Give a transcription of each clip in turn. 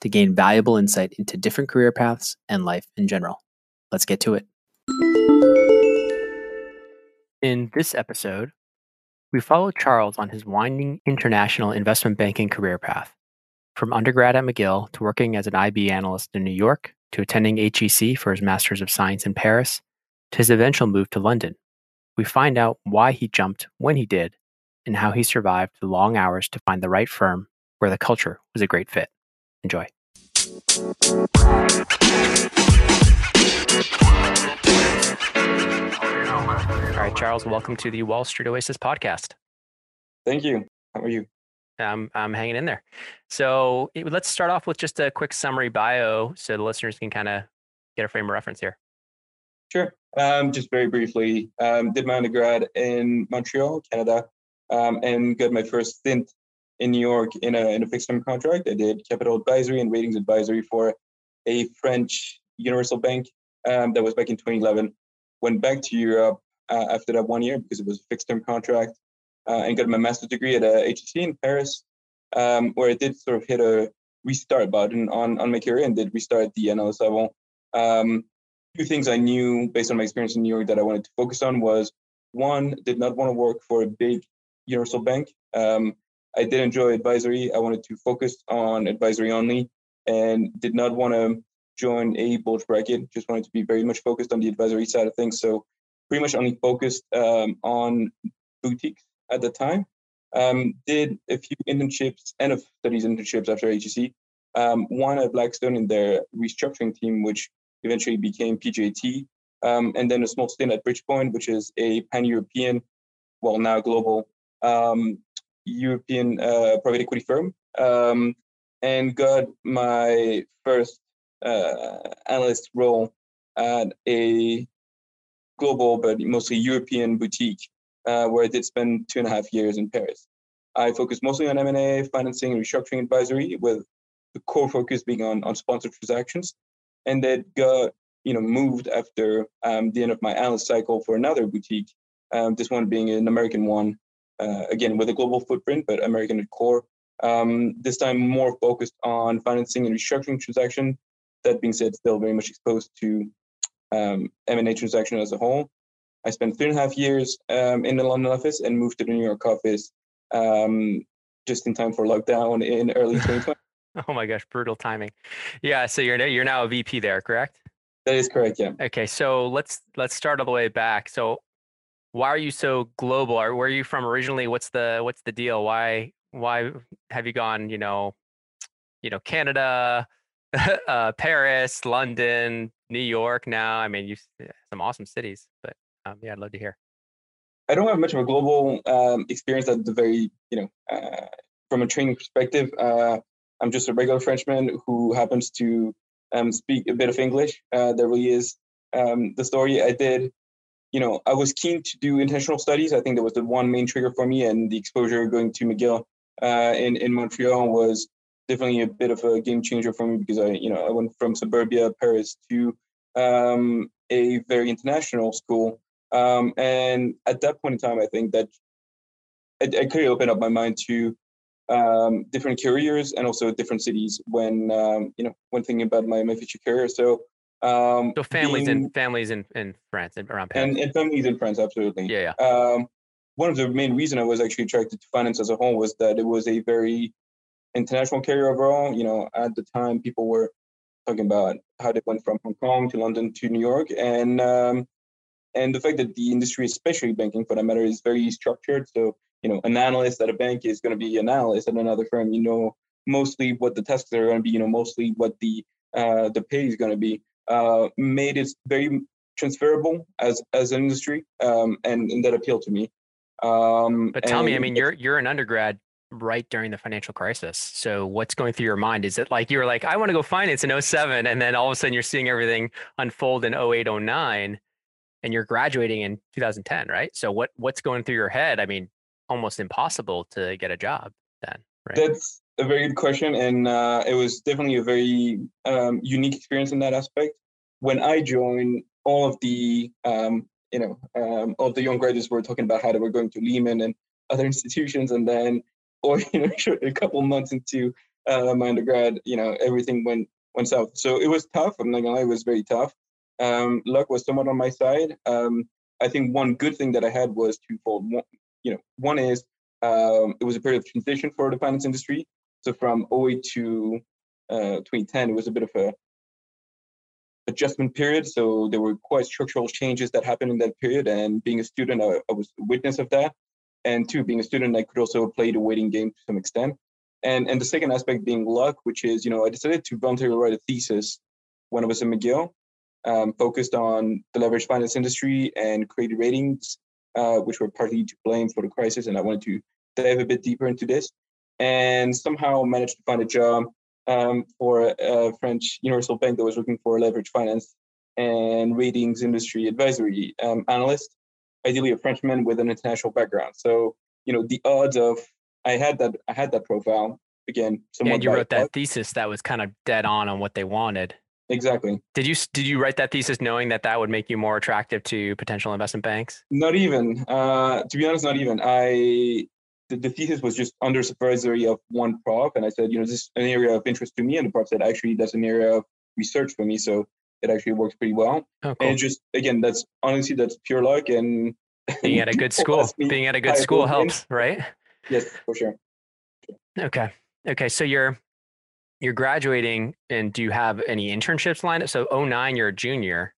to gain valuable insight into different career paths and life in general. Let's get to it. In this episode, we follow Charles on his winding international investment banking career path. From undergrad at McGill to working as an IB analyst in New York to attending HEC for his Master's of Science in Paris to his eventual move to London. We find out why he jumped when he did and how he survived the long hours to find the right firm where the culture was a great fit. Enjoy. All right, Charles, welcome to the Wall Street Oasis podcast. Thank you. How are you? I'm, I'm hanging in there. So let's start off with just a quick summary bio so the listeners can kind of get a frame of reference here. Sure. Um, just very briefly, um, did my undergrad in Montreal, Canada, um, and got my first stint in New York in a, in a fixed term contract. I did capital advisory and ratings advisory for a French universal bank. Um, that was back in 2011. Went back to Europe uh, after that one year because it was a fixed term contract uh, and got my master's degree at uh, HEC in Paris, um, where I did sort of hit a restart button on, on my career and did restart at the analyst level. Um, two things I knew based on my experience in New York that I wanted to focus on was one, did not want to work for a big universal bank. Um, I did enjoy advisory. I wanted to focus on advisory only and did not want to join a bulge bracket. Just wanted to be very much focused on the advisory side of things. So pretty much only focused um, on boutiques at the time. Um, did a few internships, end of studies internships after HEC. Um, one at Blackstone in their restructuring team, which eventually became PJT, um, and then a small stint at Bridgepoint, which is a pan-European, well now global um, European uh, private equity firm, um, and got my first uh, analyst role at a global but mostly European boutique, uh, where I did spend two and a half years in Paris. I focused mostly on M&A, financing, and restructuring advisory, with the core focus being on, on sponsored transactions. And that got you know moved after um, the end of my analyst cycle for another boutique. Um, this one being an American one, uh, again with a global footprint, but American at core. Um, this time more focused on financing and restructuring transaction. That being said, still very much exposed to um, M&A transaction as a whole. I spent three and a half years um, in the London office and moved to the New York office um, just in time for lockdown in early 2020. oh my gosh, brutal timing. Yeah, so you're you're now a VP there, correct? That is correct. Yeah. Okay, so let's let's start all the way back. So, why are you so global? Or where are you from originally? What's the what's the deal? Why why have you gone? You know, you know, Canada, uh, Paris, London, New York now. I mean, you some awesome cities, but um, yeah, I'd love to hear. I don't have much of a global um, experience at the very, you know, uh, from a training perspective. Uh, I'm just a regular Frenchman who happens to um, speak a bit of English. Uh, there really is um, the story. I did, you know, I was keen to do intentional studies. I think that was the one main trigger for me, and the exposure going to McGill uh, in in Montreal was definitely a bit of a game changer for me because I, you know, I went from suburbia Paris to um, a very international school. Um, and at that point in time, I think that it, it could open up my mind to um, different careers and also different cities when um, you know when thinking about my, my future career. So um, so families being, in families in, in France and around Paris. And, and families in France, absolutely. Yeah, yeah. Um, one of the main reasons I was actually attracted to finance as a whole was that it was a very international career overall. You know, at the time, people were talking about how they went from Hong Kong to London to New York, and um, and the fact that the industry, especially banking for that matter, is very structured. So you know, an analyst at a bank is going to be an analyst at another firm. You know, mostly what the tasks are going to be. You know, mostly what the uh, the pay is going to be. Uh, made it very transferable as as an industry, um, and, and that appealed to me. Um, but tell me, I mean, you're you're an undergrad right during the financial crisis. So what's going through your mind? Is it like you were like, I want to go finance in 07, and then all of a sudden you're seeing everything unfold in 08, 09, and you're graduating in 2010, right? So what what's going through your head? I mean, almost impossible to get a job then, That's a very good question, and uh, it was definitely a very um, unique experience in that aspect. When I joined, all of the um, you know um, all of the young graduates were talking about how they were going to Lehman and other institutions, and then or you know a couple months into uh, my undergrad, you know everything went went south. So it was tough. I'm not gonna lie, it was very tough. Um, luck was somewhat on my side. Um, I think one good thing that I had was twofold. One, you know, one is um, it was a period of transition for the finance industry. So from 08 to uh, 2010, it was a bit of a adjustment period. So there were quite structural changes that happened in that period. And being a student, I, I was witness of that. And two, being a student, I could also play the waiting game to some extent. And and the second aspect being luck, which is you know I decided to voluntarily write a thesis when I was in McGill, um, focused on the leverage finance industry and credit ratings, uh, which were partly to blame for the crisis. And I wanted to dive a bit deeper into this, and somehow managed to find a job um, for a French universal bank that was looking for leverage finance and ratings industry advisory um, analyst, ideally a Frenchman with an international background. So you know the odds of I had that I had that profile again. Yeah, and you wrote that thesis that was kind of dead on on what they wanted. Exactly. Did you did you write that thesis knowing that that would make you more attractive to potential investment banks? Not even. Uh, to be honest, not even. I the, the, thesis was just under supervisory of one prof, and I said, you know, this is an area of interest to me, and the prof said, actually, that's an area of research for me, so it actually works pretty well. Oh, cool. And just again, that's honestly that's pure luck, and being at a good school, being at a good school helps, right? Yes, for sure. Okay. Okay. So you're you're graduating and do you have any internships lined up? So 09, you're a junior.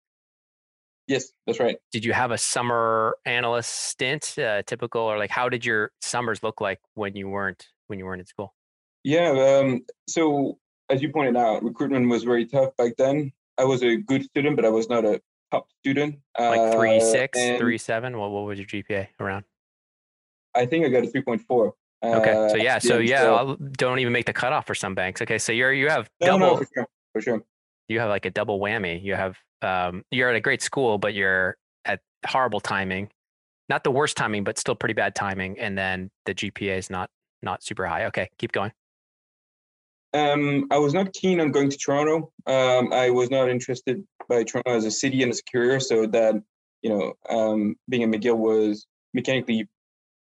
Yes, that's right. Did you have a summer analyst stint, uh, typical, or like how did your summers look like when you weren't when you weren't in school? Yeah. Um, so as you pointed out, recruitment was very tough back then. I was a good student, but I was not a top student. Like three uh, six, three seven. What what was your GPA around? I think I got a three point four. Okay, so uh, yeah, so yeah, so, don't even make the cutoff for some banks. Okay, so you're you have double. No, for sure, for sure. You have like a double whammy. You have um, you're at a great school, but you're at horrible timing. Not the worst timing, but still pretty bad timing. And then the GPA is not not super high. Okay, keep going. Um, I was not keen on going to Toronto. Um, I was not interested by Toronto as a city and as a career. So that you know, um, being in McGill was mechanically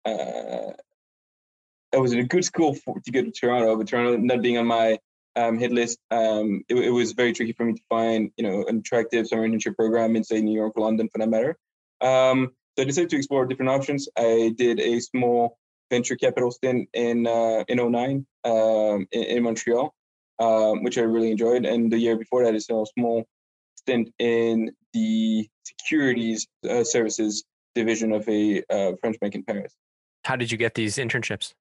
uh, I was in a good school for, to go to Toronto, but Toronto not being on my um, hit list, um, it, it, was very tricky for me to find, you know, an attractive summer internship program in say New York, London, for that matter. Um, so I decided to explore different options. I did a small venture capital stint in uh, in 09 um, in, in, Montreal, um, which I really enjoyed. And the year before that, I saw a small stint in the securities uh, services division of a uh, French bank in Paris. How did you get these internships?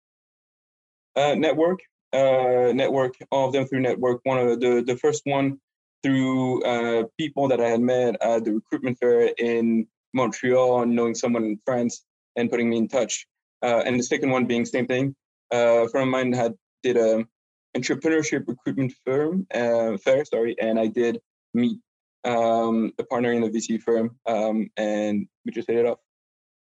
Uh, network, uh, network, all of them through network. One of the the first one through uh, people that I had met at the recruitment fair in Montreal, and knowing someone in France and putting me in touch. And the second one being same thing. A friend of mine had did a entrepreneurship recruitment firm uh, fair, sorry, and I did meet um, a partner in the VC firm, um, and we just hit it off.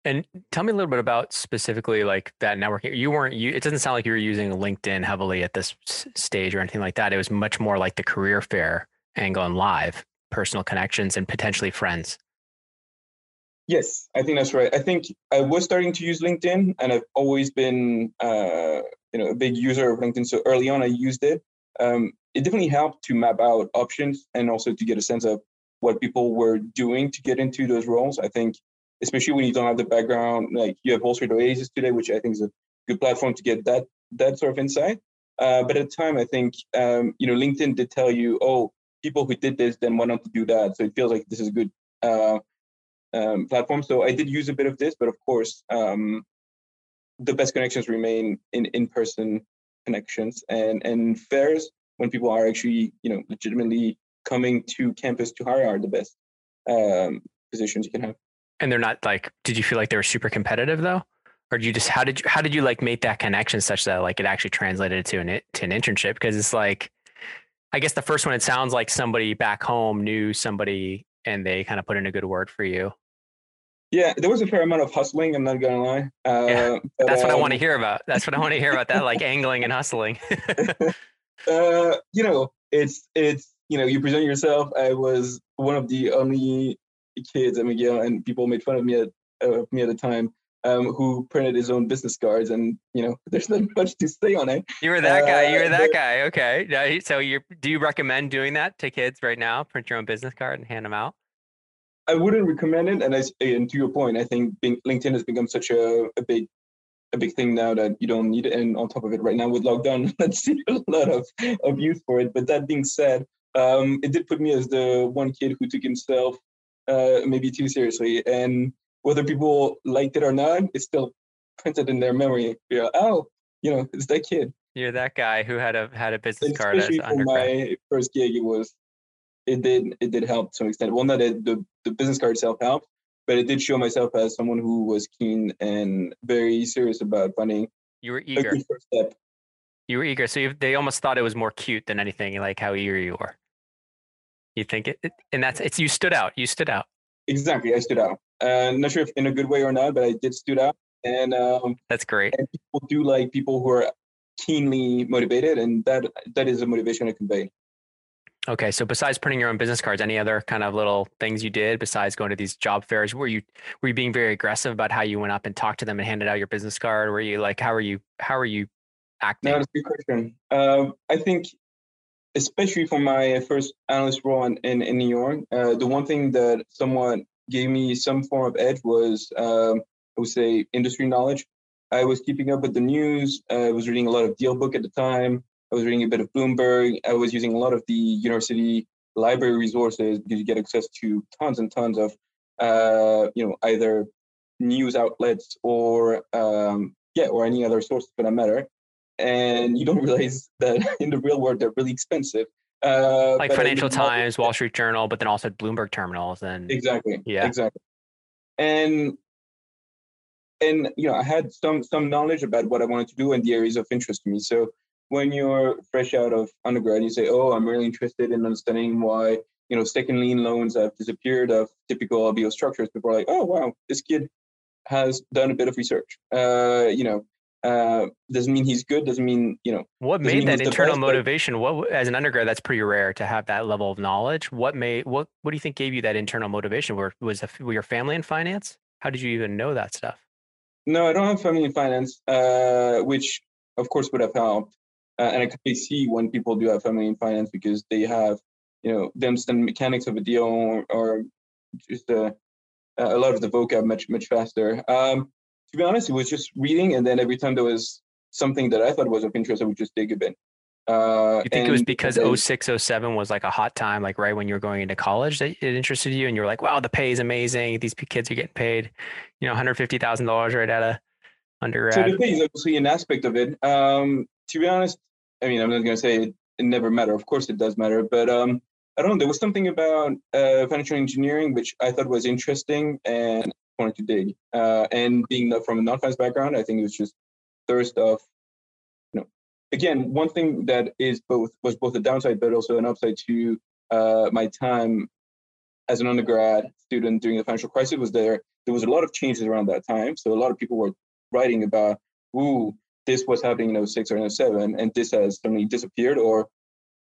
And tell me a little bit about specifically like that networking. You weren't you it doesn't sound like you were using LinkedIn heavily at this stage or anything like that. It was much more like the career fair angle and live, personal connections and potentially friends. Yes, I think that's right. I think I was starting to use LinkedIn and I've always been uh, you know a big user of LinkedIn. So early on I used it. Um, it definitely helped to map out options and also to get a sense of what people were doing to get into those roles. I think especially when you don't have the background. Like you have Wall Street Oasis today, which I think is a good platform to get that that sort of insight. Uh, but at the time, I think um, you know LinkedIn did tell you, oh, people who did this then went on to do that. So it feels like this is a good uh, um, platform. So I did use a bit of this, but of course, um, the best connections remain in in-person connections and and fairs when people are actually you know legitimately coming to campus to hire are the best um, positions you can have. And they're not like. Did you feel like they were super competitive though? or do you just how did you how did you like make that connection such that like it actually translated to an to an internship? Because it's like i guess the first one it sounds like somebody back home knew somebody and they kind of put in a good word for you. Yeah there was a fair amount of hustling i'm not gonna lie. Uh, yeah, that's what um, i want to hear about. That's what i want to hear about that like angling and hustling. Uh, you know it's it's you know you present yourself. I was one of the only kids at mcgill and people made fun of me at uh, me at the time um, who printed his own business cards, and you know, there's not much to say on it. You were that guy. You were uh, that guy. Okay. So you do you recommend doing that to kids right now? Print your own business card and hand them out. I wouldn't recommend it, and I and to your point, I think LinkedIn has become such a, a big a big thing now that you don't need it. And on top of it, right now with lockdown, let's see a lot of, of use for it. But that being said, um, it did put me as the one kid who took himself uh, maybe too seriously. And whether people liked it or not, it's still printed in their memory. Yeah, oh, you know, it's that kid. You're that guy who had a had a business card as for my first gig, it was it did it did help to some extent. Well, not the the business card itself helped, but it did show myself as someone who was keen and very serious about finding. You were eager. You were eager, so you, they almost thought it was more cute than anything, like how eager you were. You think it, it and that's it's you stood out. You stood out. Exactly, I stood out. Uh, not sure if in a good way or not, but I did stood out. And um, that's great. And people do like people who are keenly motivated, and that that is a motivation I convey. Okay, so besides printing your own business cards, any other kind of little things you did besides going to these job fairs? Were you were you being very aggressive about how you went up and talked to them and handed out your business card? Were you like how are you how are you acting? No, that's a good question. Um, I think especially for my first analyst role in, in, in New York, uh, the one thing that somewhat gave me some form of edge was, um, I would say, industry knowledge. I was keeping up with the news. I was reading a lot of DealBook at the time. I was reading a bit of Bloomberg. I was using a lot of the university library resources because you get access to tons and tons of, uh, you know, either news outlets or um, yeah, or any other source for that matter and you don't realize that in the real world they're really expensive. Uh, like Financial Times, Wall Street Journal, but then also Bloomberg terminals and exactly, yeah, exactly. And and you know, I had some some knowledge about what I wanted to do and the areas of interest to me. So when you're fresh out of undergrad, you say, "Oh, I'm really interested in understanding why you know second lien loans have disappeared of typical LBO structures." People are like, "Oh, wow, this kid has done a bit of research." Uh, you know, uh, doesn't mean he's good. Doesn't mean you know. What made that internal best, motivation? What as an undergrad, that's pretty rare to have that level of knowledge. What made what What do you think gave you that internal motivation? Were was a, were your family in finance? How did you even know that stuff? No, I don't have family in finance, uh, which of course would have helped. Uh, and I can see when people do have family in finance because they have, you know, them understand mechanics of a deal or, or just a, a lot of the vocab much much faster. Um, to be honest, it was just reading, and then every time there was something that I thought was of interest, I would just dig a bit. Uh, you think it was because then, 06, 07 was like a hot time, like right when you were going into college that it interested you, and you were like, "Wow, the pay is amazing. These kids are getting paid, you know, one hundred fifty thousand dollars right out of undergrad." So the pay is obviously an aspect of it. Um, to be honest, I mean, I'm not going to say it, it, never matter. Of course, it does matter, but um, I don't know. There was something about uh, financial engineering which I thought was interesting, and to dig. Uh, and being from a non-finance background, I think it was just thirst of, you know, again, one thing that is both was both a downside but also an upside to uh, my time as an undergrad student during the financial crisis was there. There was a lot of changes around that time, so a lot of people were writing about, "Ooh, this was happening in 06 or 07, and this has suddenly disappeared," or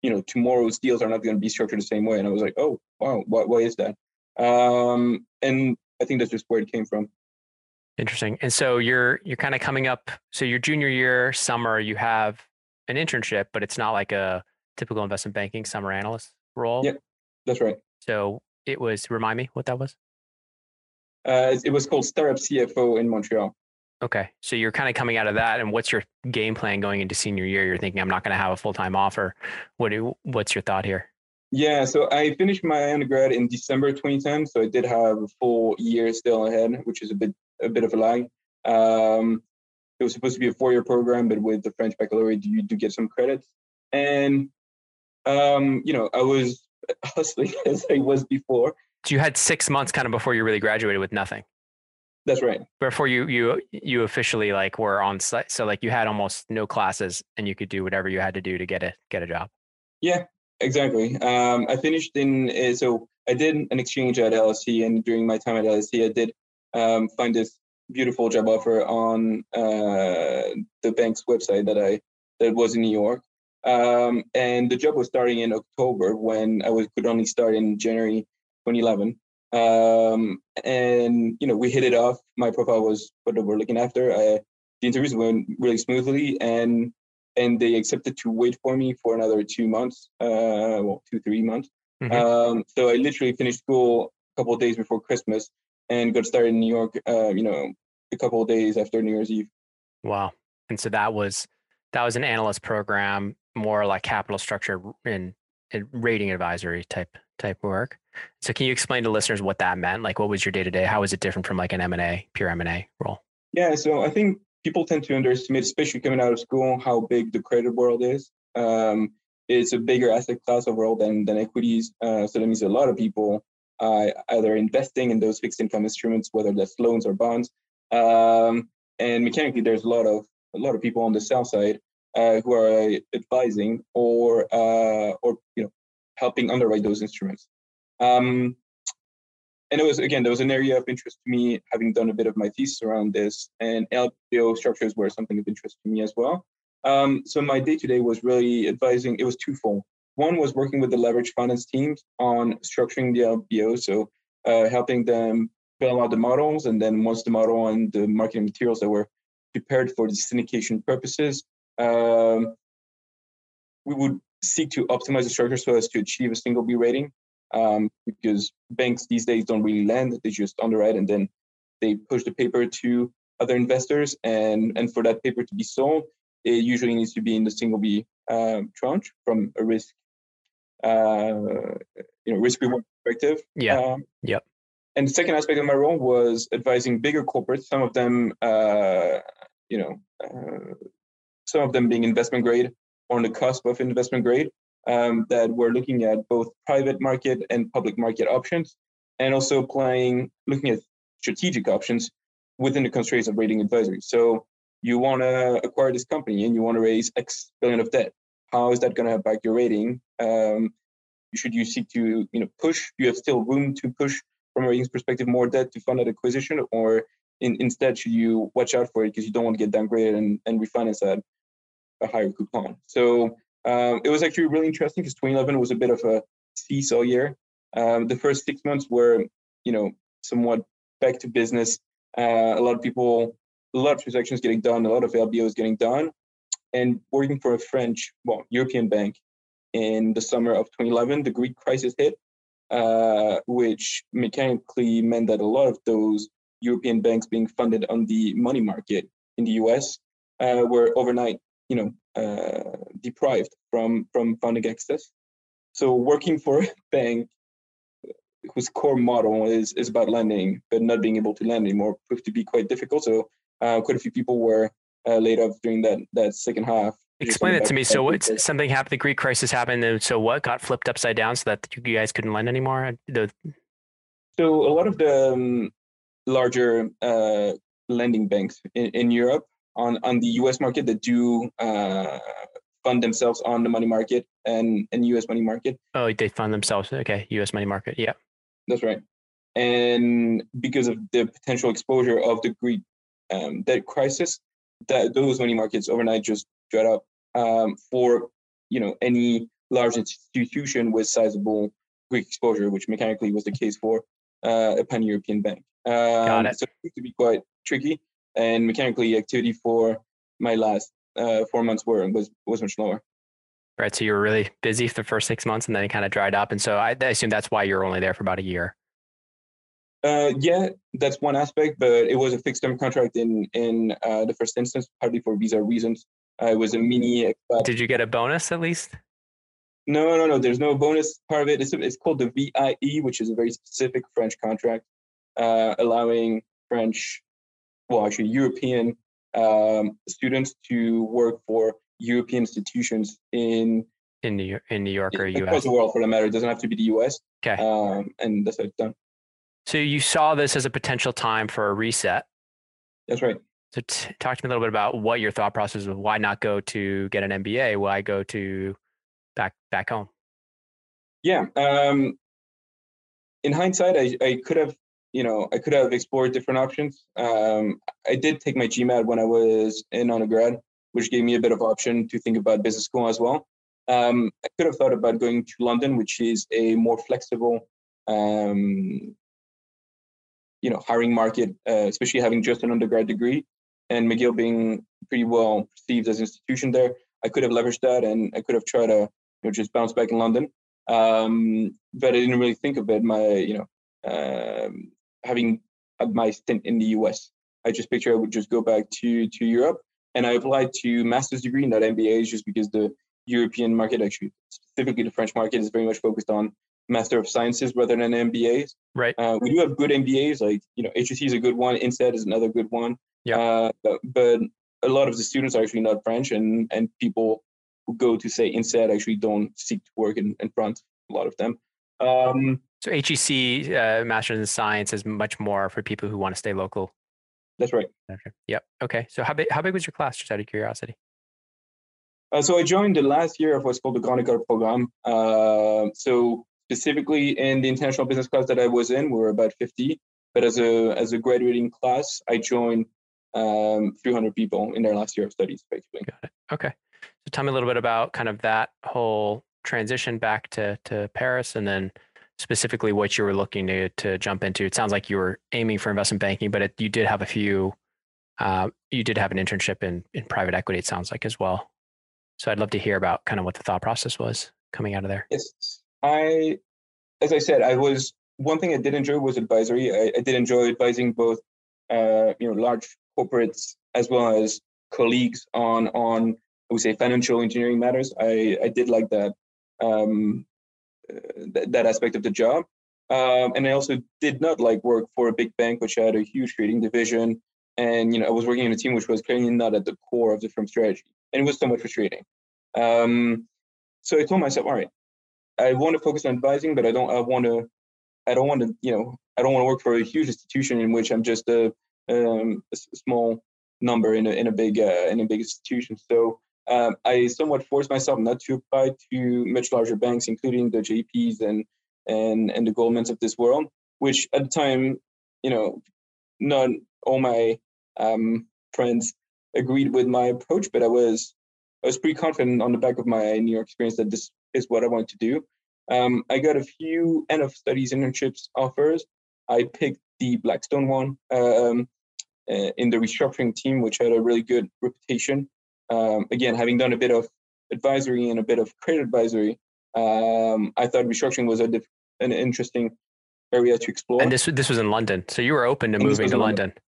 you know, tomorrow's deals are not going to be structured the same way. And I was like, "Oh, wow, why, why is that?" Um, and I think that's just where it came from. Interesting. And so you're you're kind of coming up. So your junior year summer, you have an internship, but it's not like a typical investment banking summer analyst role. Yeah, that's right. So it was. Remind me what that was. Uh, it was called Startup CFO in Montreal. Okay, so you're kind of coming out of that, and what's your game plan going into senior year? You're thinking, I'm not going to have a full time offer. What do? What's your thought here? Yeah, so I finished my undergrad in December 2010, so I did have a full year still ahead, which is a bit a bit of a lag. Um, it was supposed to be a four-year program, but with the French baccalaureate, you do get some credits. And um, you know, I was hustling as I was before. So you had six months kind of before you really graduated with nothing. That's right. Before you you you officially like were on site, so like you had almost no classes, and you could do whatever you had to do to get a get a job. Yeah, exactly. Um, I finished in uh, so I did an exchange at LSE, and during my time at LSE, I did um, find this beautiful job offer on uh, the bank's website that I that was in New York. Um, and the job was starting in October when I was could only start in January 2011. Um, and you know we hit it off. My profile was what were looking after. I, the interviews went really smoothly, and and they accepted to wait for me for another two months, uh, well, two three months. Mm-hmm. Um, so I literally finished school a couple of days before Christmas and got started in New York. Uh, you know, a couple of days after New Year's Eve. Wow! And so that was that was an analyst program, more like capital structure and, and rating advisory type type work. So can you explain to listeners what that meant? Like, what was your day to day? How was it different from like an M and A, pure M and A role? Yeah, so I think people tend to underestimate, especially coming out of school, how big the credit world is. Um, it's a bigger asset class overall than than equities. Uh, so that means a lot of people uh, either investing in those fixed income instruments, whether that's loans or bonds. Um, and mechanically, there's a lot of a lot of people on the sell side uh, who are advising or uh, or you know helping underwrite those instruments. Um, and it was again, there was an area of interest to me, having done a bit of my thesis around this, and LBO structures were something of interest to me as well. Um, so my day to day was really advising. It was twofold. One was working with the leverage finance teams on structuring the LBO, so uh, helping them build out the models, and then once the model and the marketing materials that were prepared for the syndication purposes, um, we would seek to optimize the structure so as to achieve a single B rating um, because banks these days don't really lend; they just underwrite and then they push the paper to other investors. And and for that paper to be sold, it usually needs to be in the single B um, tranche from a risk, uh, you know, risk reward perspective. Yeah. Um, yep. And the second aspect of my role was advising bigger corporates. Some of them, uh, you know, uh, some of them being investment grade or on the cusp of investment grade, um, that we're looking at both private market and public market options, and also playing looking at strategic options within the constraints of rating advisory. So you want to acquire this company and you want to raise X billion of debt. How is that going to impact your rating? Um, should you seek to you know push? You have still room to push from a ratings perspective more debt to fund that acquisition, or in, instead should you watch out for it because you don't want to get downgraded and, and refinance at a higher coupon? So um, it was actually really interesting because 2011 was a bit of a seesaw year. Um, the first six months were, you know, somewhat back to business. Uh, a lot of people, a lot of transactions getting done, a lot of LBOs getting done, and working for a French, well, European bank in the summer of 2011, the Greek crisis hit, uh, which mechanically meant that a lot of those European banks being funded on the money market in the US uh, were overnight, you know, deprived from from funding access. So working for a bank whose core model is is about lending, but not being able to lend anymore, proved to be quite difficult. So uh, quite a few people were uh, laid off during that that second half. Explain it to me. So what something happened? The Greek crisis happened, and so what got flipped upside down so that you guys couldn't lend anymore? The so a lot of the um, larger uh, lending banks in, in Europe on on the U.S. market that do uh, fund themselves on the money market and and U.S. money market. Oh, they fund themselves. Okay, U.S. money market. Yeah, that's right. And because of the potential exposure of the Greek um, debt crisis, that those money markets overnight just dried up um, for you know any large institution with sizable Greek exposure, which mechanically was the case for uh, a pan-European bank. Um, Got it. So it to be quite tricky and mechanically activity for my last uh, four months were was was much lower. Right. So you were really busy for the first six months, and then it kind of dried up. And so I, I assume that's why you're only there for about a year. Uh, yeah, that's one aspect, but it was a fixed term contract in in uh, the first instance, partly for visa reasons. Uh, it was a mini. Did you get a bonus at least? No, no, no. There's no bonus part of it. It's, it's called the VIE, which is a very specific French contract, uh, allowing French, well, actually European um, students to work for European institutions in in New York, in New York or across US. the world, for that matter. It doesn't have to be the US. Okay. Um, and that's how it's done. So you saw this as a potential time for a reset. That's right. So t- talk to me a little bit about what your thought process was. Why not go to get an MBA? Why go to back back home? Yeah. Um, in hindsight, I, I could have, you know, I could have explored different options. Um, I did take my GMAT when I was in undergrad, which gave me a bit of option to think about business school as well. Um, I could have thought about going to London, which is a more flexible, um, you know, hiring market, uh, especially having just an undergrad degree, and McGill being pretty well perceived as an institution there. I could have leveraged that, and I could have tried to, you know, just bounce back in London. Um, but I didn't really think of it. My, you know, um, having had my stint in the US, I just picture I would just go back to to Europe, and I applied to master's degree, not MBAs, just because the European market, actually specifically the French market, is very much focused on Master of Sciences rather than MBAs. Right. Uh, we do have good MBAs, like you know, HEC is a good one, INSEAD is another good one. Yeah. Uh, but, but a lot of the students are actually not French, and and people who go to say INSEAD actually don't seek to work in, in France. A lot of them. Um, So HEC, uh, Masters in Science, is much more for people who want to stay local. that's right. Okay. Yep. Okay. So how big how big was your class? Just out of curiosity. Uh, so I joined the last year of what's called the Grand Programme. Uh, so specifically in the international business class that I was in, we were about 50. But as a as a graduating class, I joined um, 300 people in their last year of studies, basically. Got it. Okay. So tell me a little bit about kind of that whole transition back to to Paris, and then specifically what you were looking to to jump into. It sounds like you were aiming for investment banking, but it, you did have a few. Uh, you did have an internship in in private equity. It sounds like as well. So I'd love to hear about kind of what the thought process was coming out of there. Yes, I, as I said, I was one thing I did enjoy was advisory. I, I did enjoy advising both, uh, you know, large corporates as well as colleagues on on I would say financial engineering matters. I I did like that um, th- that aspect of the job. Um, and I also did not like work for a big bank, which had a huge trading division. And you know, I was working in a team which was clearly not at the core of the firm strategy, and it was so much frustrating. Um, so I told myself, all right, I want to focus on advising, but I don't. I want to. I don't want to. You know, I don't want to work for a huge institution in which I'm just a, um, a small number in a in a big uh, in a big institution. So um, I somewhat forced myself not to apply to much larger banks, including the JPs and and and the Goldmans of this world, which at the time, you know, not all my um, friends agreed with my approach, but I was I was pretty confident on the back of my New York experience that this is what I want to do. Um, I got a few end of studies internships offers. I picked the Blackstone one um, uh, in the restructuring team, which had a really good reputation. Um, again, having done a bit of advisory and a bit of credit advisory, um, I thought restructuring was a diff- an interesting area to explore. And this this was in London, so you were open to And moving to London. London.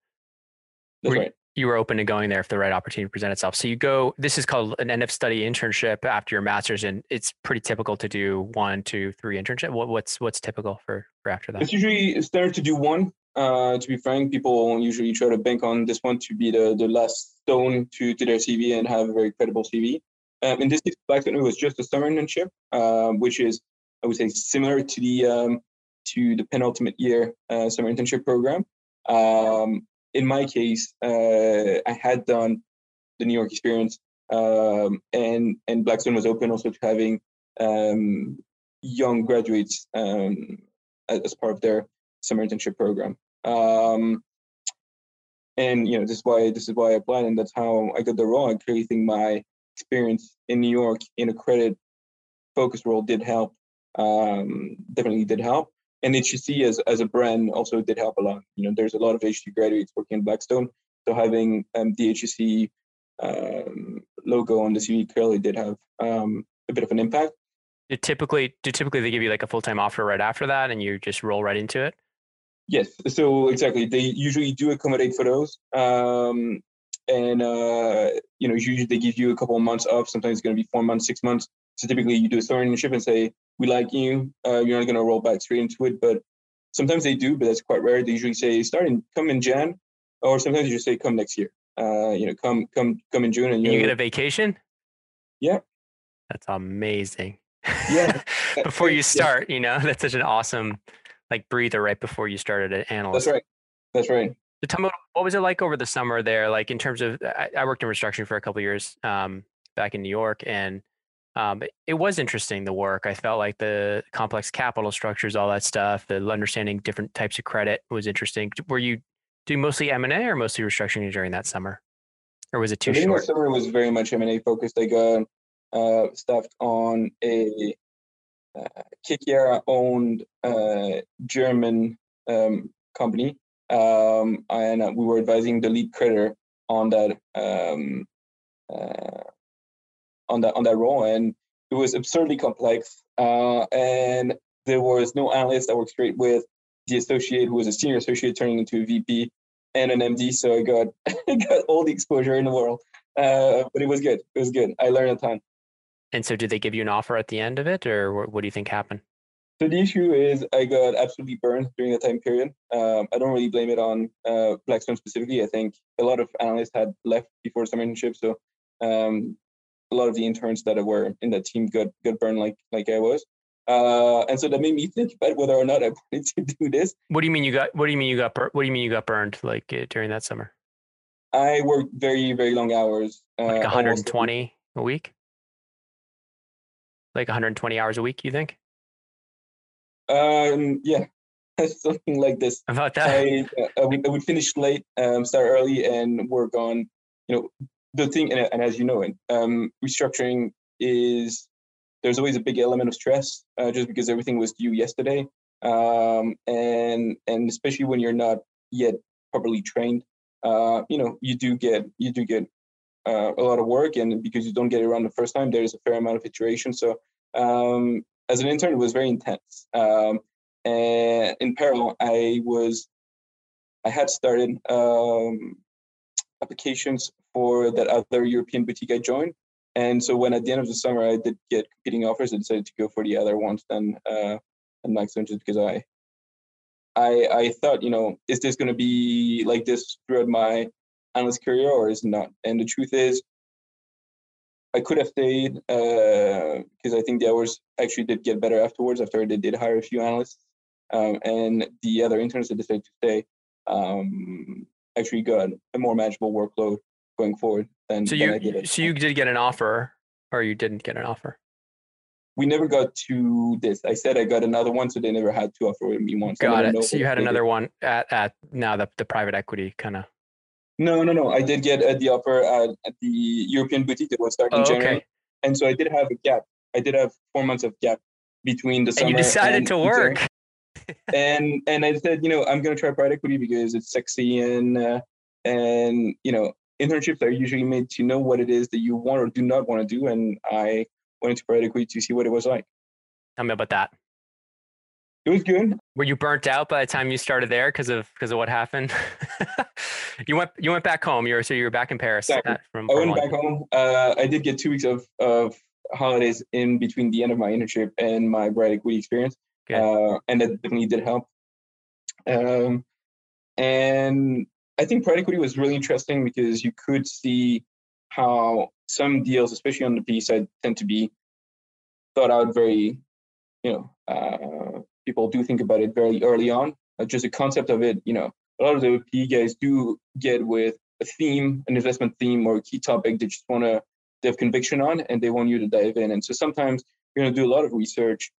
That's were- right. You were open to going there if the right opportunity presented itself. So you go. This is called an end of study internship after your master's, and it's pretty typical to do one, two, three internship. What, what's what's typical for for after that? It's usually standard to do one. Uh, to be frank, people usually try to bank on this one to be the, the last stone to, to their CV and have a very credible CV. Um, in this case, Blackstone was just a summer internship, um, which is I would say similar to the um, to the penultimate year uh, summer internship program. Um, in my case, uh, I had done the New York experience, um, and and Blackstone was open also to having um, young graduates as, as part of their summer internship program. Um, and you know this is why this is why I applied, and that's how I got the role. I clearly think my experience in New York in a credit focused role did help. Um, definitely did help. And HEC as as a brand also did help a lot. You know, there's a lot of HEC graduates working in Blackstone, so having um, the HEC um, logo on the CV clearly did have um, a bit of an impact. Do typically do typically they give you like a full time offer right after that, and you just roll right into it? Yes, so exactly. They usually do accommodate for those. Um, and, uh, you know, usually they give you a couple of months off. Sometimes it's going to be four months, six months So typically, you do a internship and say, "We like you. Uh, you're not going to roll back straight into it." But sometimes they do, but that's quite rare. They usually say, "Start in, come in Jan," or sometimes you just say, "Come next year." Uh, you know, come come come in June, and you get a vacation. Yeah, that's amazing. Yeah, before you start, yeah. you know, that's such an awesome like breather right before you started at analyst. That's right. That's right. So tell me, what was it like over the summer there? Like in terms of, I, I worked in restructuring for a couple years um, back in New York, and um, it, it, was interesting the work. I felt like the complex capital structures, all that stuff, the understanding different types of credit was interesting. Were you doing mostly M and A or mostly restructuring during that summer, or was it too short? The summer was very much M and A focused. I got uh, staffed on a uh, KKR owned uh, German um, company um, and uh, we were advising the lead creditor on that um, uh, on that on that role, and it was absurdly complex. Uh, and there was no analyst that worked straight with the associate, who was a senior associate, turning into a VP and an MD. So I got I got all the exposure in the world, uh, but it was good. It was good. I learned a ton. And so, did they give you an offer at the end of it, or what do you think happened? So the issue is I got absolutely burned during that time period. Um, I don't really blame it on uh, Blackstone specifically. I think a lot of analysts had left before summer internship, so um, a lot of the interns that were in that team got got burned like like I was. Uh, and so that made me think about whether or not I wanted to do this. What do you mean you got? What do you mean you got? Bur- what do you mean you got burned like uh, during that summer? I worked very very long hours. Uh, like 120 a week. Like 120 hours a week, you think? Um, yeah, something like this. About that, I, uh, I, would, I would finish late, um, start early, and work on, you know, the thing. And, and as you know, um, restructuring is there's always a big element of stress, uh, just because everything was due yesterday, um, and and especially when you're not yet properly trained, uh, you know, you do get you do get uh, a lot of work, and because you don't get it around the first time, there's a fair amount of iteration. So um, as an intern, it was very intense. Um, and in parallel, I was, I had started um, applications for that other European boutique I joined. And so when at the end of the summer I did get competing offers, I decided to go for the other ones than uh, than Blackstone just because I, I I thought you know is this going to be like this throughout my analyst career or is it not? And the truth is, I could have stayed because uh, I think the hours actually did get better afterwards after they did hire a few analysts. Um, and the other interns that decided to stay um, actually got a more manageable workload going forward than, so you, than I did. So you did get an offer or you didn't get an offer? We never got to this. I said I got another one, so they never had to offer me one. So got it. So you had another one at, at now the, the private equity kind of no, no, no. I did get uh, the offer at, at, the European boutique that was starting oh, January, and so I did have a gap. I did have four months of gap between the summer. And you decided and to work. and and I said, you know, I'm going to try private equity because it's sexy and uh, and you know, internships are usually made to know what it is that you want or do not want to do, and I went into private equity to see what it was like. Tell me about that. It was good. Were you burnt out by the time you started there because of because of what happened? you went you went back home. You were so you were back in Paris. Exactly. From, I went back home. Uh, I did get two weeks of of holidays in between the end of my internship and my private equity experience, uh, and that definitely did help. Um, and I think private equity was really interesting because you could see how some deals, especially on the PE side, tend to be thought out very, you know, uh, people do think about it very early on. Uh, just the concept of it, you know, a lot of the PE guys do get with a theme, an investment theme, or a key topic they just want to they have conviction on, and they want you to dive in. And so sometimes you're going to do a lot of research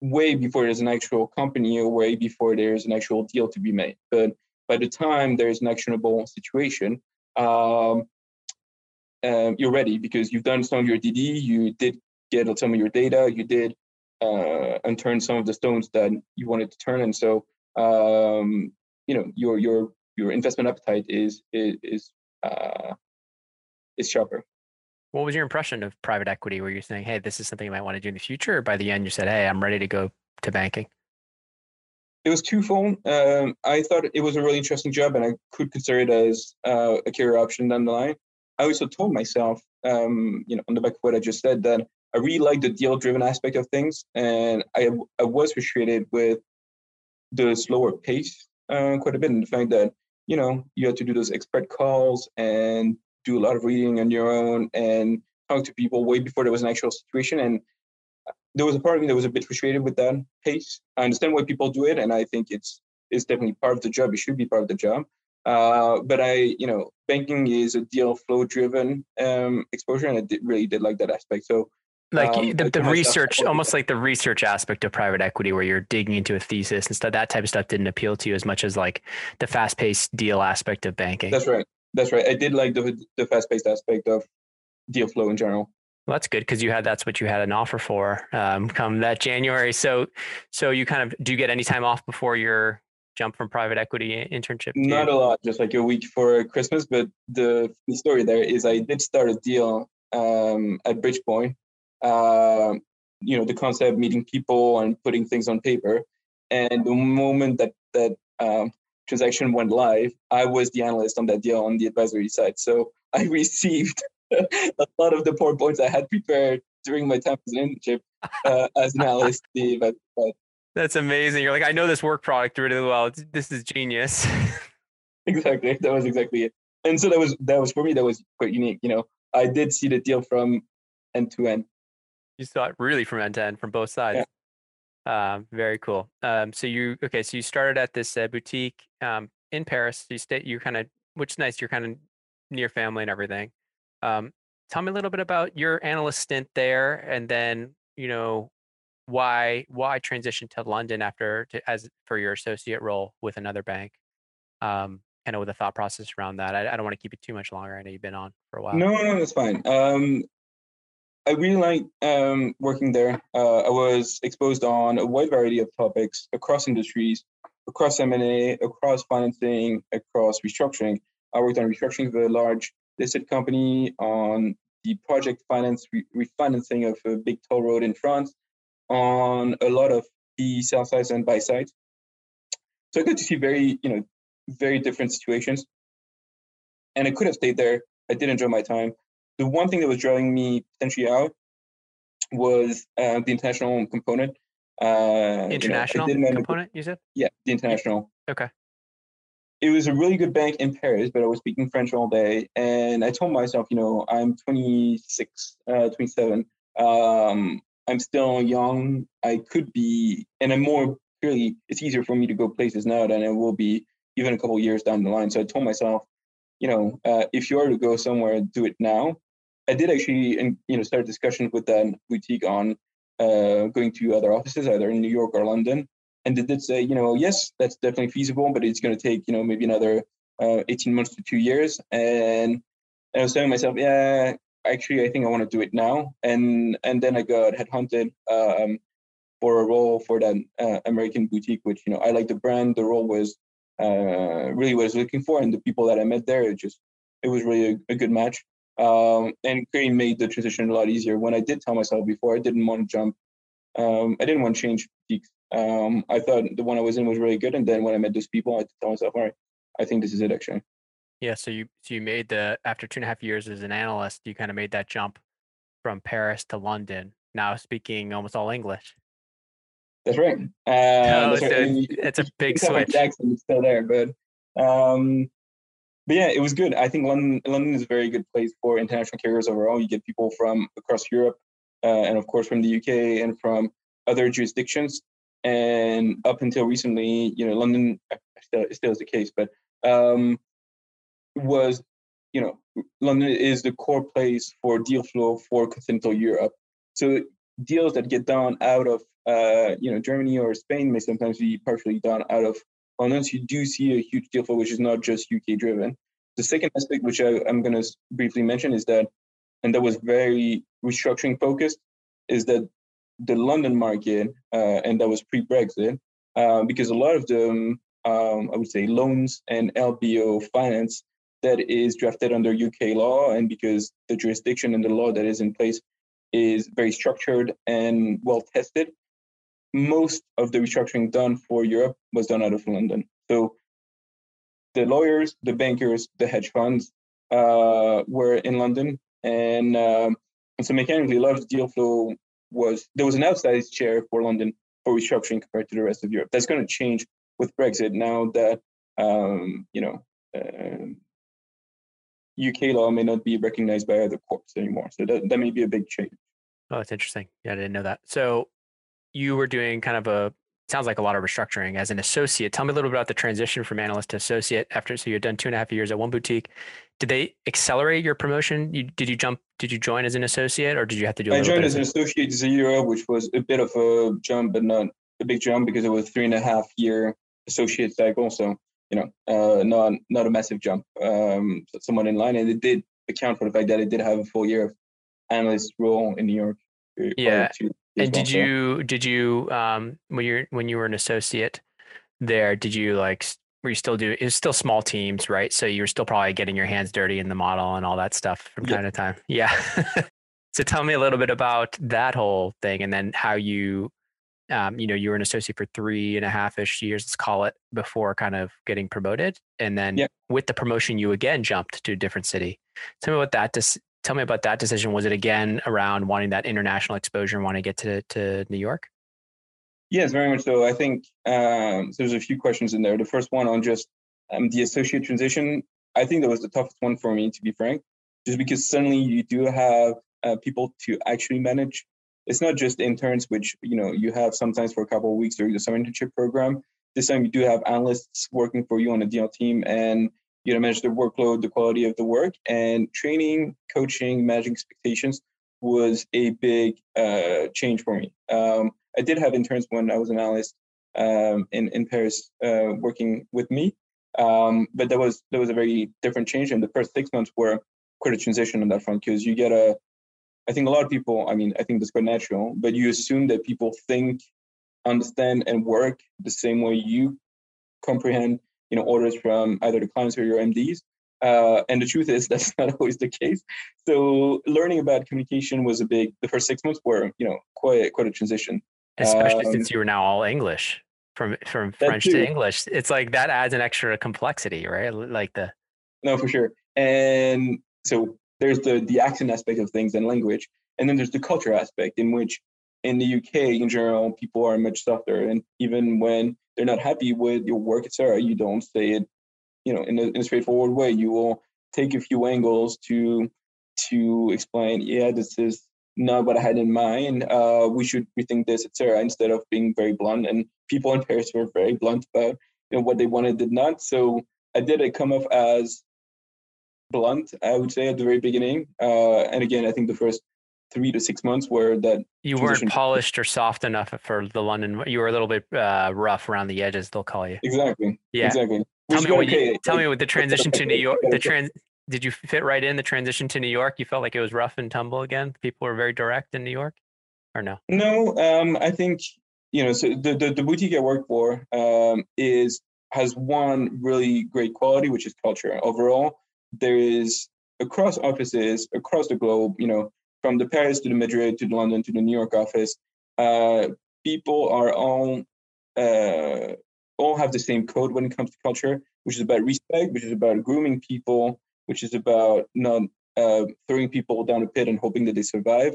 way before there's an actual company or way before there's an actual deal to be made. But by the time there's an actionable situation, um, um, you're ready because you've done some of your DD, you did get some of your data, you did uh, and turn some of the stones that you wanted to turn. And so, um, you know, your your your investment appetite is is is, uh, is sharper. What was your impression of private equity? Were you saying, "Hey, this is something you might want to do in the future," or by the end you said, "Hey, I'm ready to go to banking"? It was twofold. Um, I thought it was a really interesting job, and I could consider it as uh, a career option down the line. I also told myself, um, you know, on the back of what I just said, that I really like the deal driven aspect of things, and I I was frustrated with the slower pace uh, quite a bit, and the fact that you know you had to do those expert calls and do a lot of reading on your own and talk to people way before there was an actual situation. And there was a part of me that was a bit frustrated with that pace. I understand why people do it, and I think it's it's definitely part of the job. It should be part of the job. Uh, but I, you know, banking is a deal flow driven um, exposure, and I did, really did like that aspect. So like um, the, the research almost like the research aspect of private equity where you're digging into a thesis and stuff that type of stuff didn't appeal to you as much as like the fast-paced deal aspect of banking. That's right. That's right. I did like the, the fast-paced aspect of deal flow in general. Well, that's good because you had that's what you had an offer for um, come that january. So so you kind of do you get any time off before your jump from private equity internship not a lot just like a week for christmas but the, the story there is i did start a deal um, at bridgepoint uh, you know the concept of meeting people and putting things on paper. And the moment that that um, transaction went live i was the analyst on that deal on the advisory side. So i received a lot of the powerpoints i had prepared during my time as an internship uh, as an analyst but, but that's amazing. You're like i know this work product really well. This is genius. Exactly. That was exactly it. And so that was that was for me that was quite unique you know? I did see the deal from end to end you saw it really from end to end from both sides. Yeah. Um, very cool. Um, so you okay? So you started at this uh, boutique um, in Paris. You stay. You kind of, which is nice. You're kind of near family and everything. Um, tell me a little bit about your analyst stint there, and then you know why why transition to London after to, as for your associate role with another bank. Um, kind of with a thought process around that. I, I don't want to keep it too much longer. I know you've been on for a while. No, no, that's fine. Um, I really like um, working there. Uh, I was exposed on a wide variety of topics across industries, across M&A, across financing, across restructuring. I worked on restructuring of a large listed company, on the project finance re- refinancing of a big toll road in France, on a lot of the sell sides and buy sides. So I got to see very, you know, very different situations. And I could have stayed there. I did enjoy my time the one thing that was drawing me potentially out was uh, the international component. Uh, international you know, component, you said? Yeah, the international. Okay. It was a really good bank in Paris, but I was speaking French all day. And I told myself, you know, I'm 26, uh, 27. Um, I'm still young. I could be, and I'm more clearly, it's easier for me to go places now than it will be even a couple years down the line. So I told myself, you know, uh, if you are to go somewhere, do it now. I did actually, you know, start discussions with that boutique on uh, going to other offices, either in New York or London. And they did say, you know, yes, that's definitely feasible, but it's going to take, you know, maybe another uh, 18 months to two years. And I was telling myself, yeah, actually, I think I want to do it now. And and then I got headhunted um, for a role for that uh, American boutique, which you know I like the brand. The role was uh, really what I was looking for, and the people that I met there, it just it was really a, a good match. Um, and Crane made the transition a lot easier. When I did tell myself before, I didn't want to jump. Um, I didn't want to change peaks. Um, I thought the one I was in was really good, and then when I met those people, I told myself, all right, I think this is it actually. Yeah. So you so you made the after two and a half years as an analyst, you kind of made that jump from Paris to London. Now speaking almost all English. That's right. Uh, oh, that's, right. it's a big switch. Jackson is still there, but um, but yeah, it was good. I think London London is a very good place for international carriers overall. You get people from across Europe, uh, and of course from the UK and from other jurisdictions. And up until recently, you know, London still, still is the case, but um, was you know London is the core place for deal flow for continental Europe. So deals that get done out of uh, you know Germany or Spain may sometimes be partially done out of once you do see a huge deal flow, which is not just UK driven. The second aspect, which I, am going to briefly mention, is that, and that was very restructuring focused, is that the London market, uh, and that was pre Brexit, uh, because a lot of the, um, I would say, loans and LBO finance that is drafted under UK law, and because the jurisdiction and the law that is in place is very structured and well tested, most of the restructuring done for Europe was done out of London. So the lawyers, the bankers, the hedge funds uh, were in London, and um, And so mechanically, a lot of the deal flow was there was an outsized share for London for restructuring compared to the rest of Europe. That's going to change with Brexit now that um, you know uh, UK law may not be recognized by other courts anymore. So that, that may be a big change. Oh, that's interesting. Yeah, I didn't know that. So you were doing kind of a sounds like a lot of restructuring as an associate. Tell me a little bit about the transition from analyst to associate after so you'd done two and a half years at one boutique. Did they accelerate your promotion? You, did you jump? Did you join as an associate, or did you have to do? I joined as an associate zero, which was a bit of a jump, but not a big jump because it was three and a half year associate cycle. So you know, uh, not not a massive jump. Um, someone in line, and it did account for the fact that it did have a full year of analyst role in New York. Uh, yeah. And did you did you um when you when you were an associate there, did you like were you still doing it was still small teams, right? So you were still probably getting your hands dirty in the model and all that stuff from time to time. Yeah. so tell me a little bit about that whole thing and then how you um, you know, you were an associate for three and a half ish years, let's call it, before kind of getting promoted. And then with the promotion, you again jumped to a different city. Tell me about that. Dis- tell me about that decision. Was it again around wanting that international exposure and wanting to get to, to New York? Yes, very much so. I think um, so there's a few questions in there. The first one on just um, the associate transition. I think that was the toughest one for me, to be frank, just because suddenly you do have uh, people to actually manage. It's not just interns, which you know you have sometimes for a couple of weeks during the summer internship program. This time you do have analysts working for you on a deal team, and you know manage the workload, the quality of the work, and training, coaching, managing expectations was a big uh, change for me. Um, I did have interns when I was an analyst um, in in Paris uh, working with me, um, but that was that was a very different change. And the first six months were quite a transition on that front because you get a. I think a lot of people. I mean, I think that's quite natural, but you assume that people think, understand, and work the same way you comprehend you know orders from either the clients or your MDs. Uh, and the truth is that's not always the case. So learning about communication was a big. The first six months were you know quite quite a transition. Especially um, since you were now all English from from French to English. It's like that adds an extra complexity, right? Like the no, for sure. And so there's the the accent aspect of things and language, and then there's the culture aspect in which in the UK in general people are much softer, and even when they're not happy with your work, etc., you don't say it, you know, in a, in a straightforward way. You will take a few angles to to explain, yeah, this is not what I had in mind. Uh, we should rethink this, etc. Instead of being very blunt, and people in Paris were very blunt about you know what they wanted did not. So I did it come off as blunt, I would say at the very beginning. Uh, and again, I think the first three to six months where that you weren't polished or soft enough for the London. You were a little bit uh, rough around the edges. They'll call you. Exactly. Yeah. Exactly. Tell me, what you, tell me with the transition to New York. The trans. Did you fit right in the transition to New York? You felt like it was rough and tumble again. People were very direct in New York, or no? No. Um, I think you know. So the the, the boutique I work for um, is has one really great quality, which is culture. Overall, there is across offices across the globe. You know, from the Paris to the Madrid to the London to the New York office, uh, people are all uh, all have the same code when it comes to culture, which is about respect, which is about grooming people, which is about not uh, throwing people down a pit and hoping that they survive,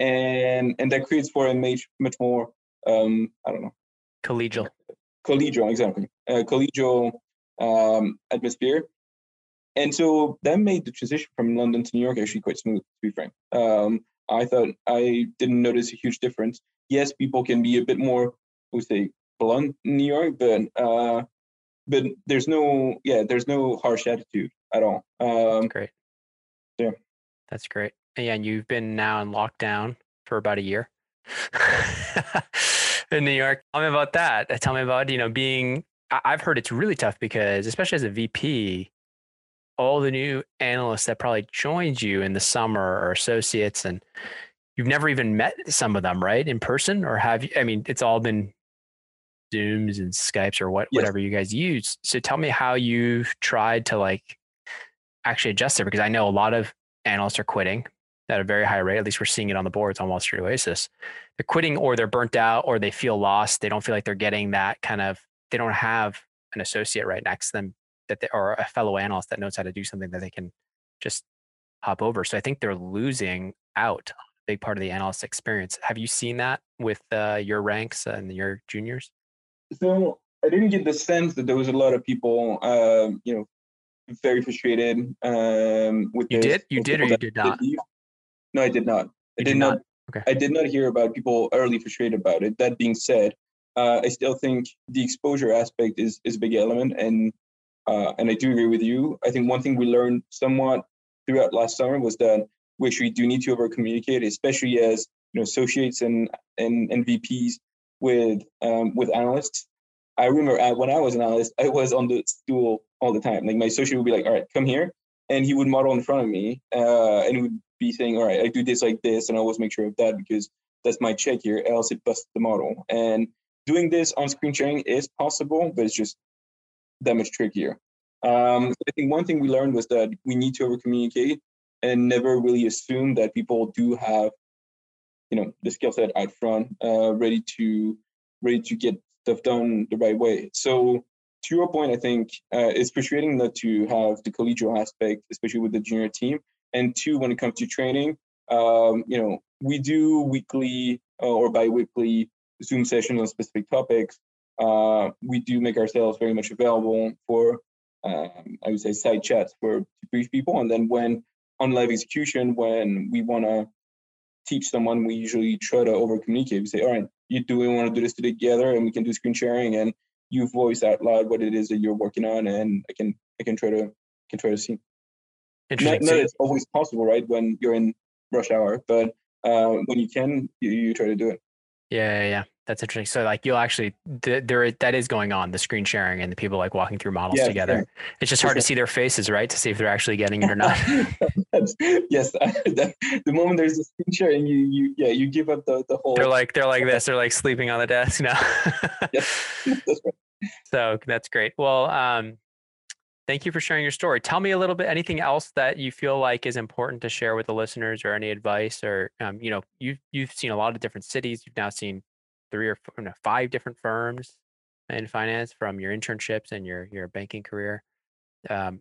and and that creates for a much much more um, I don't know. Collegial. Collegial exactly. Uh, collegial um, atmosphere and so that made the transition from London to New York actually quite smooth, to be frank. Um, I thought I didn't notice a huge difference. Yes, people can be a bit more, I would say, blunt in New York, but uh, but there's no, yeah, there's no harsh attitude at all. Um, great. Yeah, that's great. And yeah, and you've been now in lockdown for about a year in New York. Tell me about that. Tell me about you know being. I've heard it's really tough because, especially as a VP, all the new analysts that probably joined you in the summer or associates and you've never even met some of them right in person? Or have you i mean it's all been zooms and skypes or what yes. whatever you guys use. So tell me how you've tried to like actually adjust it because i know a lot of analysts are quitting at a very high rate. At least we're seeing it on the boards on wall street oasis. They're quitting or they're burnt out or they feel lost. They don't feel like they're getting that kind of they don't have an associate right next to them that they, or a fellow analyst that knows how to do something that they can just hop over. So I think they're losing out a big part of the analyst experience. Have you seen that with uh, your ranks and your juniors? So I didn't get the sense that there was a lot of people, um, you know, very frustrated um, with. You did? You did, or you did not? No, I did not. I did, did not. not. Okay. I did not hear about people early frustrated about it. That being said, uh, I still think the exposure aspect is is a big element, and uh, and I do agree with you. I think one thing we learned somewhat throughout last summer was that which we do need to over communicate, especially as you know associates and and, and VPs with um, with analysts. I remember when I was an analyst, I was on the stool all the time. Like my associate would be like, "All right, come here," and he would model in front of me, uh, and he would be saying, "All right, I do this like this," and I always make sure of that because that's my check here, else it busts the model. And doing this on screen sharing is possible, but it's just that much trickier. Um, I think one thing we learned was that we need to over communicate and never really assume that people do have, you know, the skill set out front, uh, ready to ready to get stuff done the right way. So to your point, I think uh, it's frustrating not to have the collegial aspect, especially with the junior team. And two, when it comes to training, um, you know, we do weekly uh, or bi-weekly Zoom sessions on specific topics. Uh, we do make ourselves very much available for, um, I would say, side chats for to brief people. And then when on live execution, when we want to teach someone, we usually try to over communicate. We say, all right, you do we want to do this together, and we can do screen sharing, and you voice out loud what it is that you're working on, and I can I can try to can try to see. Interesting. Not, not it's always possible, right? When you're in rush hour, but uh, when you can, you, you try to do it. Yeah, yeah, that's interesting. So like you'll actually there that is going on the screen sharing and the people like walking through models together. Yeah. It's just hard to see their faces, right, to see if they're actually getting it or not. yes, the, the moment there's a screen sharing, you you yeah you give up the the whole. They're like they're like this. They're like sleeping on the desk now. yes, that's right. So that's great. Well, um, thank you for sharing your story. Tell me a little bit. Anything else that you feel like is important to share with the listeners, or any advice, or um, you know, you you've seen a lot of different cities. You've now seen three or four, no, five different firms in finance from your internships and your your banking career. Um,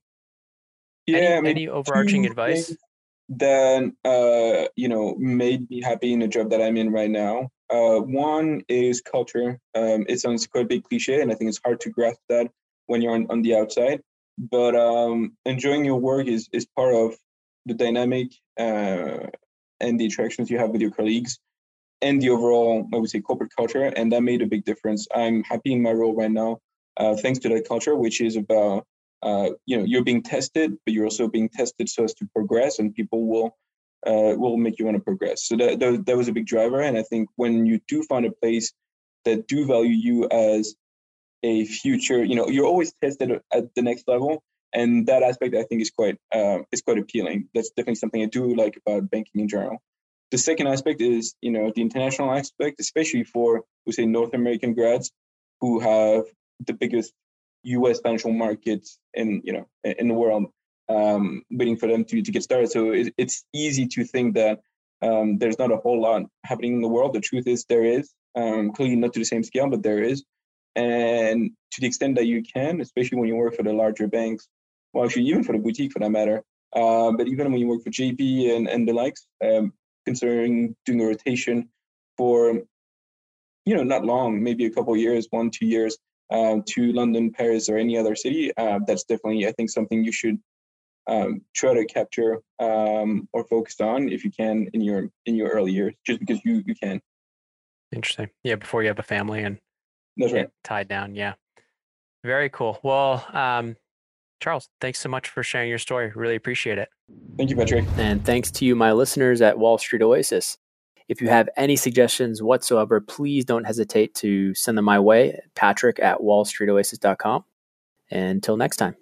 yeah, any, I mean, any overarching advice? That uh, you know made me happy in the job that I'm in right now. Uh, one is culture. Um, it sounds quite a big cliche, and I think it's hard to grasp that when you're on, on the outside. But um, enjoying your work is is part of the dynamic uh, and the interactions you have with your colleagues and the overall, I would say, corporate culture. And that made a big difference. I'm happy in my role right now, uh, thanks to that culture, which is about, uh, you know, you're being tested, but you're also being tested so as to progress, and people will uh, will make you want to progress. So that, that that was a big driver. And I think when you do find a place that do value you as a future, you know, you're always tested at the next level. And that aspect, I think, is quite uh, is quite appealing. That's definitely something I do like about banking in general. The second aspect is, you know, the international aspect, especially for, we say, North American grads who have the biggest U.S. financial markets in, you know, in the world, um, waiting for them to, to get started. So it, it's easy to think that um, there's not a whole lot happening in the world. The truth is there is, um, clearly not to the same scale, but there is. And to the extent that you can, especially when you work for the larger banks, well, actually, even for the boutique for that matter, uh, but even when you work for JP and, and the likes, um, considering doing a rotation for, you know, not long, maybe a couple years, one, two years, um, to London, Paris, or any other city, uh, that's definitely, I think, something you should um, try to capture um, or focus on if you can in your in your early years, just because you you can. Interesting. Yeah, before you have a family and that's right. tied down. Yeah, very cool. Well, um, Charles, thanks so much for sharing your story. Really appreciate it. Thank you, Patrick. And thanks to you, my listeners at Wall Street Oasis. If you have any suggestions whatsoever, please don't hesitate to send them my way, patrick at wallstreetoasis.com. Until next time.